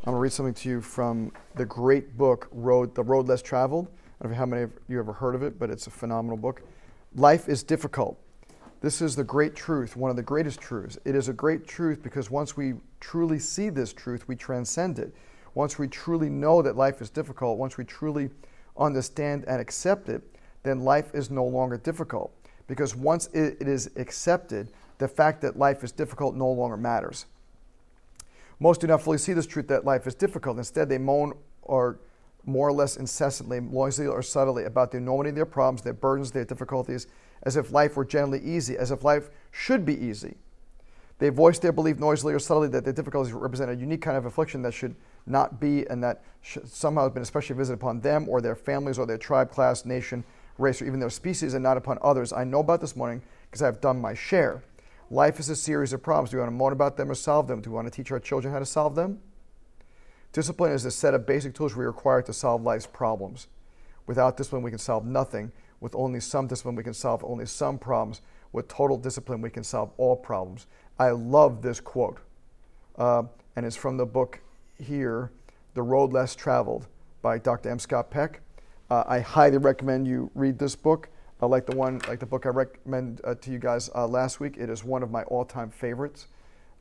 I'm going to read something to you from the great book, Road, The Road Less Traveled. I don't know how many of you ever heard of it, but it's a phenomenal book. Life is difficult. This is the great truth, one of the greatest truths. It is a great truth because once we truly see this truth, we transcend it. Once we truly know that life is difficult, once we truly understand and accept it, then life is no longer difficult. Because once it, it is accepted, the fact that life is difficult no longer matters. Most do not fully see this truth that life is difficult. Instead, they moan or more or less incessantly, noisily or subtly, about the enormity of their problems, their burdens, their difficulties, as if life were generally easy, as if life should be easy. They voice their belief noisily or subtly that their difficulties represent a unique kind of affliction that should not be and that somehow has been especially visited upon them or their families or their tribe, class, nation, race, or even their species and not upon others. I know about this morning because I've done my share. Life is a series of problems. Do we want to moan about them or solve them? Do we want to teach our children how to solve them? Discipline is a set of basic tools we require to solve life's problems. Without discipline, we can solve nothing. With only some discipline, we can solve only some problems. With total discipline, we can solve all problems. I love this quote, uh, and it's from the book here, The Road Less Traveled by Dr. M. Scott Peck. Uh, I highly recommend you read this book. I like the one, like the book I recommend uh, to you guys uh, last week. It is one of my all-time favorites.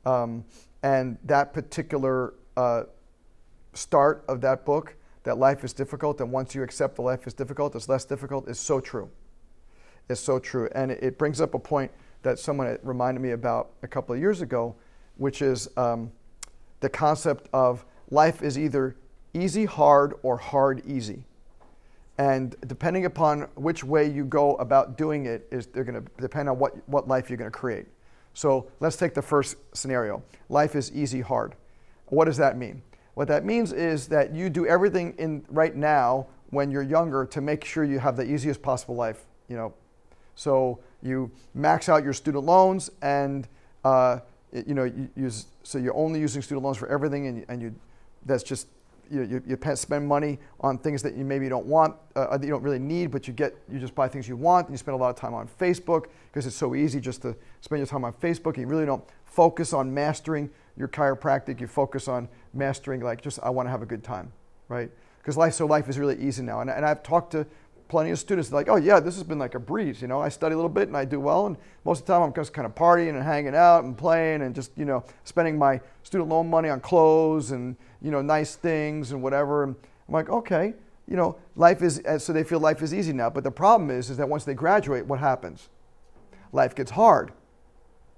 Um, and that particular uh, start of that book, that life is difficult, and once you accept that life is difficult, it's less difficult, is so true. It's so true. And it, it brings up a point that someone reminded me about a couple of years ago, which is um, the concept of life is either easy, hard, or hard, easy. And depending upon which way you go about doing it, is they're going to depend on what, what life you're going to create. So let's take the first scenario. Life is easy, hard. What does that mean? What that means is that you do everything in right now when you're younger to make sure you have the easiest possible life. You know, so you max out your student loans, and uh, you know, you use, so you're only using student loans for everything, and, and you, that's just you, you, you, spend money on things that you maybe don't want, uh, you don't really need, but you get you just buy things you want, and you spend a lot of time on Facebook because it's so easy just to spend your time on Facebook. You really don't focus on mastering your chiropractic. You focus on mastering like just I want to have a good time, right? Because life so life is really easy now, and, and I've talked to plenty of students like, oh yeah, this has been like a breeze. You know, I study a little bit and I do well, and most of the time I'm just kind of partying and hanging out and playing and just you know spending my student loan money on clothes and you know nice things and whatever. And I'm like, okay, you know, life is uh, so they feel life is easy now. But the problem is, is that once they graduate, what happens? Life gets hard,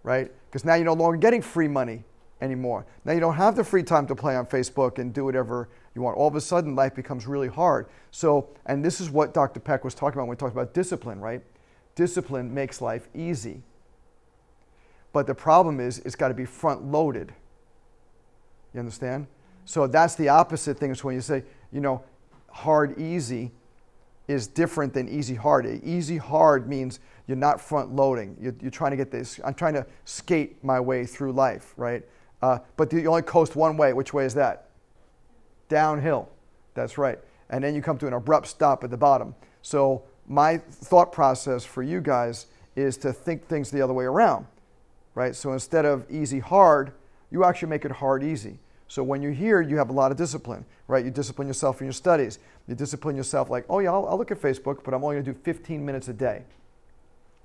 right? Because now you're no longer getting free money anymore. Now you don't have the free time to play on Facebook and do whatever you want. All of a sudden, life becomes really hard. So, and this is what Dr. Peck was talking about when we talked about discipline, right? Discipline makes life easy. But the problem is, it's got to be front loaded. You understand? So that's the opposite thing. So when you say, you know, hard, easy is different than easy, hard. Easy, hard means you're not front loading. You're, you're trying to get this, I'm trying to skate my way through life, right? Uh, but you only coast one way. Which way is that? downhill. That's right. And then you come to an abrupt stop at the bottom. So, my thought process for you guys is to think things the other way around, right? So, instead of easy, hard, you actually make it hard, easy. So, when you're here, you have a lot of discipline, right? You discipline yourself in your studies. You discipline yourself, like, oh, yeah, I'll, I'll look at Facebook, but I'm only going to do 15 minutes a day,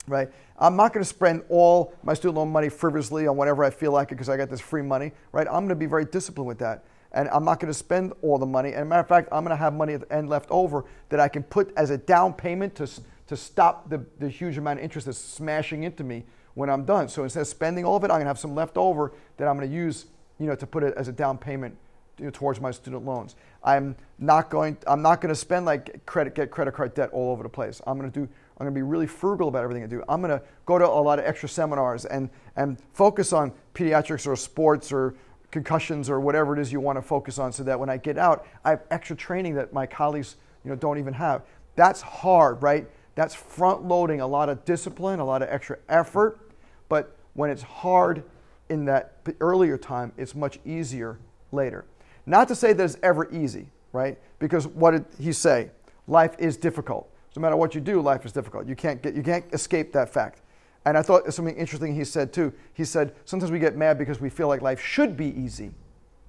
right? I'm not going to spend all my student loan money frivolously on whatever I feel like it because I got this free money, right? I'm going to be very disciplined with that and I'm not going to spend all the money. And matter of fact, I'm going to have money at the end left over that I can put as a down payment to, to stop the, the huge amount of interest that's smashing into me when I'm done. So instead of spending all of it, I'm going to have some left over that I'm going to use, you know, to put it as a down payment you know, towards my student loans. I'm not going. I'm not going to spend like credit, get credit card debt all over the place. I'm going to do. I'm going to be really frugal about everything I do. I'm going to go to a lot of extra seminars and and focus on pediatrics or sports or concussions or whatever it is you want to focus on so that when I get out, I have extra training that my colleagues you know, don't even have. That's hard, right? That's front loading a lot of discipline, a lot of extra effort. But when it's hard in that earlier time, it's much easier later. Not to say that it's ever easy, right? Because what did he say? Life is difficult. No matter what you do, life is difficult. You can't, get, you can't escape that fact. And I thought something interesting he said too. He said, sometimes we get mad because we feel like life should be easy.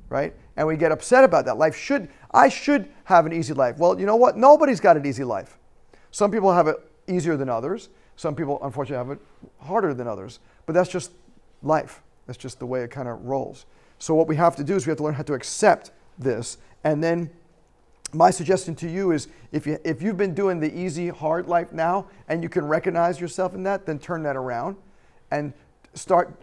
right? And we get upset about that. Life should, I should have an easy life. Well, you know what? Nobody's got an easy life. Some people have it easier than others. Some people, unfortunately, have it harder than others. But that's just life. That's just the way it kind of rolls. So, what we have to do is we have to learn how to accept this. And then, my suggestion to you is if, you, if you've been doing the easy, hard life now and you can recognize yourself in that, then turn that around and start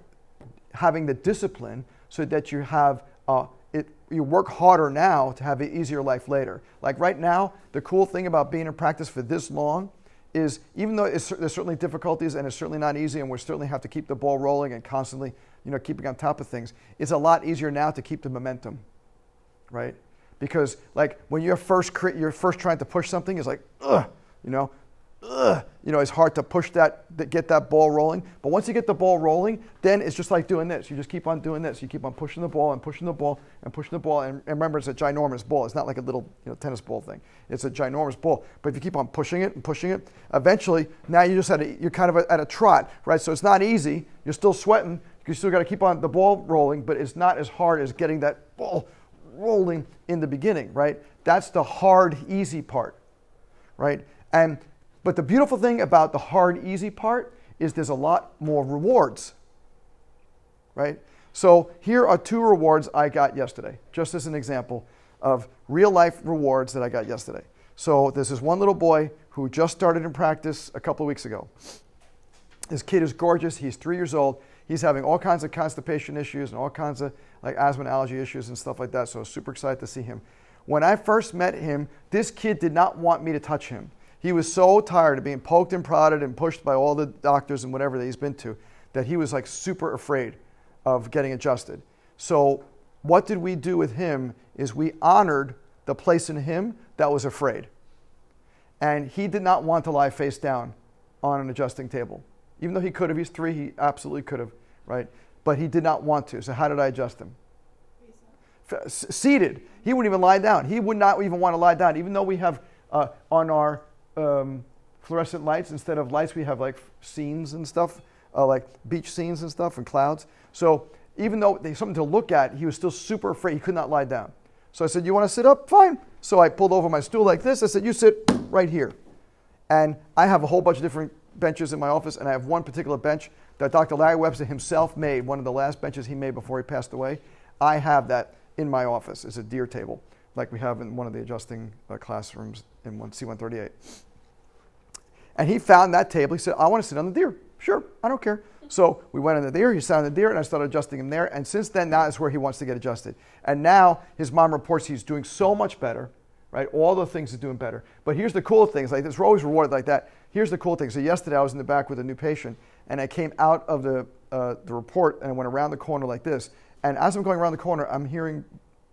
having the discipline so that you have uh, it, you work harder now to have an easier life later. Like right now, the cool thing about being in practice for this long is even though there's certainly difficulties and it's certainly not easy, and we certainly have to keep the ball rolling and constantly, you know, keeping on top of things, it's a lot easier now to keep the momentum, right? Because like when you're first you're first trying to push something, it's like, ugh, you know, ugh, you know, it's hard to push that, get that ball rolling. But once you get the ball rolling, then it's just like doing this. You just keep on doing this. You keep on pushing the ball and pushing the ball and pushing the ball. And, and remember, it's a ginormous ball. It's not like a little you know, tennis ball thing. It's a ginormous ball. But if you keep on pushing it and pushing it, eventually, now you just at a, you're kind of at a trot, right? So it's not easy. You're still sweating. You still got to keep on the ball rolling, but it's not as hard as getting that ball rolling in the beginning, right? That's the hard, easy part, right? And but the beautiful thing about the hard, easy part is there's a lot more rewards, right? So here are two rewards I got yesterday, just as an example of real life rewards that I got yesterday. So this is one little boy who just started in practice a couple of weeks ago. This kid is gorgeous. He's three years old. He's having all kinds of constipation issues and all kinds of like asthma and allergy issues and stuff like that. So super excited to see him. When I first met him, this kid did not want me to touch him. He was so tired of being poked and prodded and pushed by all the doctors and whatever that he's been to that he was like super afraid of getting adjusted. So, what did we do with him is we honored the place in him that was afraid. And he did not want to lie face down on an adjusting table. Even though he could have, he's three, he absolutely could have, right? But he did not want to. So, how did I adjust him? Seated. He wouldn't even lie down. He would not even want to lie down, even though we have uh, on our um, fluorescent lights instead of lights. We have like scenes and stuff, uh, like beach scenes and stuff and clouds. So even though there's something to look at, he was still super afraid. He could not lie down. So I said, "You want to sit up? Fine." So I pulled over my stool like this. I said, "You sit right here." And I have a whole bunch of different benches in my office, and I have one particular bench that Dr. Larry Webster himself made, one of the last benches he made before he passed away. I have that in my office. It's a deer table, like we have in one of the adjusting uh, classrooms in C138. And he found that table. He said, I want to sit on the deer. Sure, I don't care. So we went on the deer, he sat on the deer, and I started adjusting him there. And since then, that is where he wants to get adjusted. And now his mom reports he's doing so much better, right? All the things are doing better. But here's the cool things like this, we're always rewarded like that. Here's the cool thing. So yesterday I was in the back with a new patient, and I came out of the, uh, the report and I went around the corner like this. And as I'm going around the corner, I'm hearing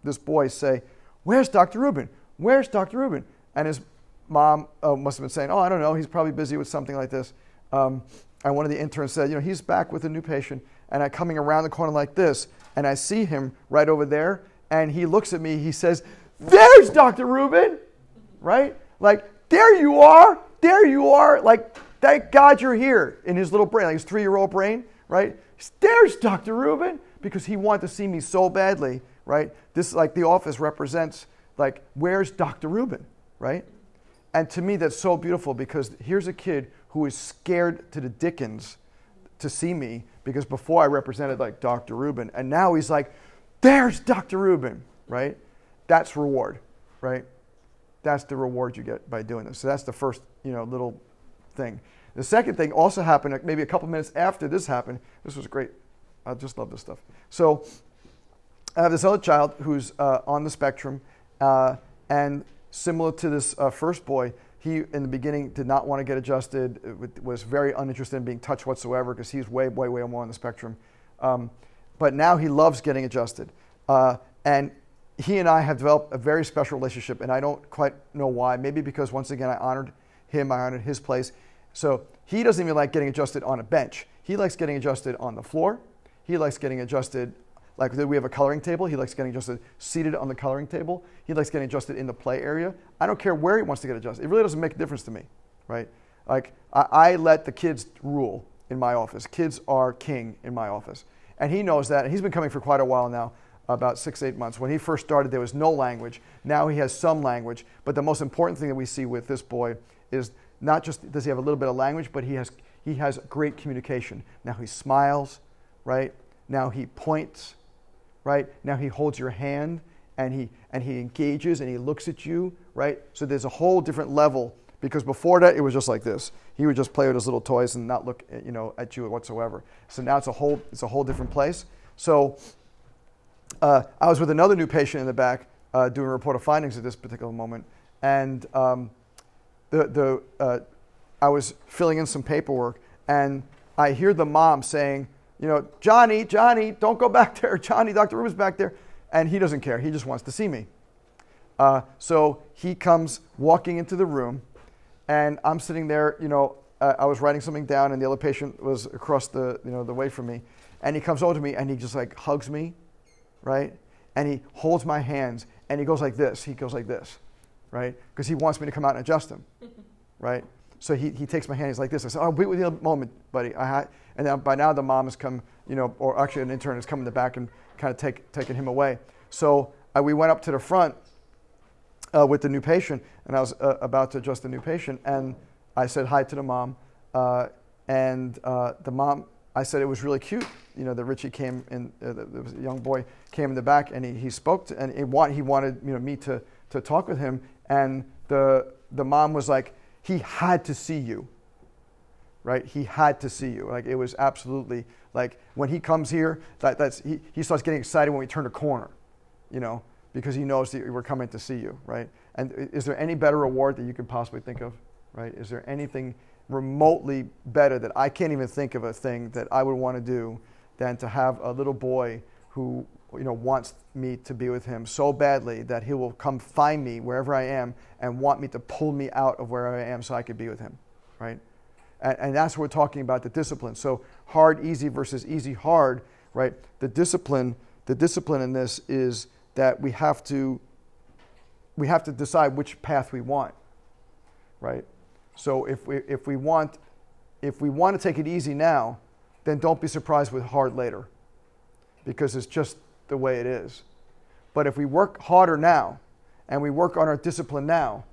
this boy say, Where's Dr. Rubin? Where's Dr. Rubin? And his mom uh, must have been saying, Oh, I don't know, he's probably busy with something like this. Um, and one of the interns said, You know, he's back with a new patient. And I'm coming around the corner like this, and I see him right over there, and he looks at me, he says, There's Dr. Rubin, right? Like, there you are, there you are. Like, thank God you're here in his little brain, like his three year old brain, right? There's Dr. Rubin, because he wanted to see me so badly, right? This, like, the office represents, like, where's Dr. Rubin, right? And to me, that's so beautiful because here's a kid who is scared to the dickens to see me because before I represented like Dr. Rubin, and now he's like, there's Dr. Rubin, right? That's reward, right? That's the reward you get by doing this. So that's the first, you know, little thing. The second thing also happened maybe a couple minutes after this happened. This was great. I just love this stuff. So I have this other child who's uh, on the spectrum, uh, and similar to this uh, first boy, he in the beginning did not want to get adjusted, was very uninterested in being touched whatsoever because he's way, way, way more on the spectrum. Um, but now he loves getting adjusted. Uh, and he and I have developed a very special relationship, and I don't quite know why. Maybe because, once again, I honored him, I honored his place. So he doesn't even like getting adjusted on a bench. He likes getting adjusted on the floor. He likes getting adjusted like we have a coloring table. He likes getting adjusted seated on the coloring table. He likes getting adjusted in the play area. I don't care where he wants to get adjusted. It really doesn't make a difference to me, right? Like I, I let the kids rule in my office. Kids are king in my office, and he knows that. And he's been coming for quite a while now. About six, eight months. When he first started, there was no language. Now he has some language. But the most important thing that we see with this boy is not just does he have a little bit of language, but he has, he has great communication. Now he smiles, right? Now he points, right? Now he holds your hand and he, and he engages and he looks at you, right? So there's a whole different level because before that it was just like this. He would just play with his little toys and not look, you know, at you whatsoever. So now it's a whole, it's a whole different place. So uh, I was with another new patient in the back uh, doing a report of findings at this particular moment, and um, the, the, uh, I was filling in some paperwork, and I hear the mom saying, you know, Johnny, Johnny, don't go back there. Johnny, Dr. Rubin's back there. And he doesn't care. He just wants to see me. Uh, so he comes walking into the room, and I'm sitting there, you know, uh, I was writing something down, and the other patient was across the, you know, the way from me. And he comes over to me, and he just like hugs me right? And he holds my hands and he goes like this. He goes like this, right? Because he wants me to come out and adjust him, right? So he, he takes my hand. He's like this. I said, "Oh, wait with you a moment, buddy." I had, and then by now the mom has come, you know, or actually an intern has come in the back and kind of take, taken him away. So uh, we went up to the front uh, with the new patient, and I was uh, about to adjust the new patient, and I said hi to the mom, uh, and uh, the mom I said it was really cute, you know, that Richie came in, uh, the, the, young boy came in the back and he, he spoke to, and he, want, he wanted you know, me to, to talk with him. And the, the mom was like, he had to see you, right? He had to see you. Like it was absolutely like when he comes here, that, that's, he, he starts getting excited when we turn a corner, you know, because he knows that we're coming to see you, right? And is there any better reward that you could possibly think of, right? Is there anything remotely better that I can't even think of a thing that I would want to do than to have a little boy who you know wants me to be with him so badly that he will come find me wherever I am and want me to pull me out of where I am so I could be with him, right? And, and that's what we're talking about the discipline. So hard, easy versus easy, hard, right? The discipline, the discipline in this is that we have to we have to decide which path we want, right? So if we, if we want if we want to take it easy now, then don't be surprised with hard later because it's just the way it is. But if we work harder now and we work on our discipline now,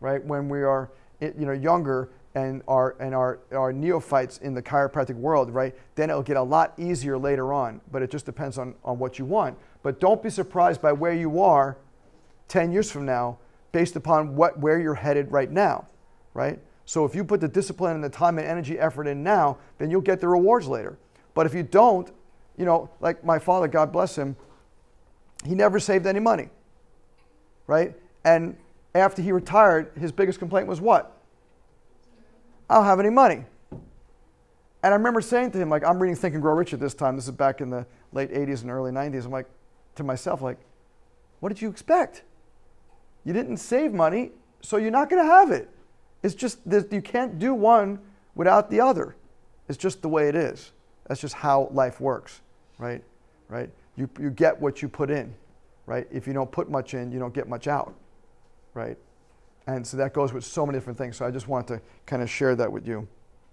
right, when we are you know, younger and are, and are, are neophytes in the chiropractic world, right, then it'll get a lot easier later on. But it just depends on, on what you want. But don't be surprised by where you are 10 years from now based upon what, where you're headed right now, right? So if you put the discipline and the time and energy effort in now, then you'll get the rewards later. But if you don't, you know, like my father, God bless him, he never saved any money. Right? And after he retired, his biggest complaint was what? I don't have any money. And I remember saying to him, like, I'm reading Think and Grow Rich at this time. This is back in the late 80s and early 90s. I'm like, to myself, like, what did you expect? You didn't save money, so you're not going to have it. It's just that you can't do one without the other. It's just the way it is. That's just how life works, right? Right? You, you get what you put in, right? If you don't put much in, you don't get much out, right? And so that goes with so many different things. So I just want to kind of share that with you.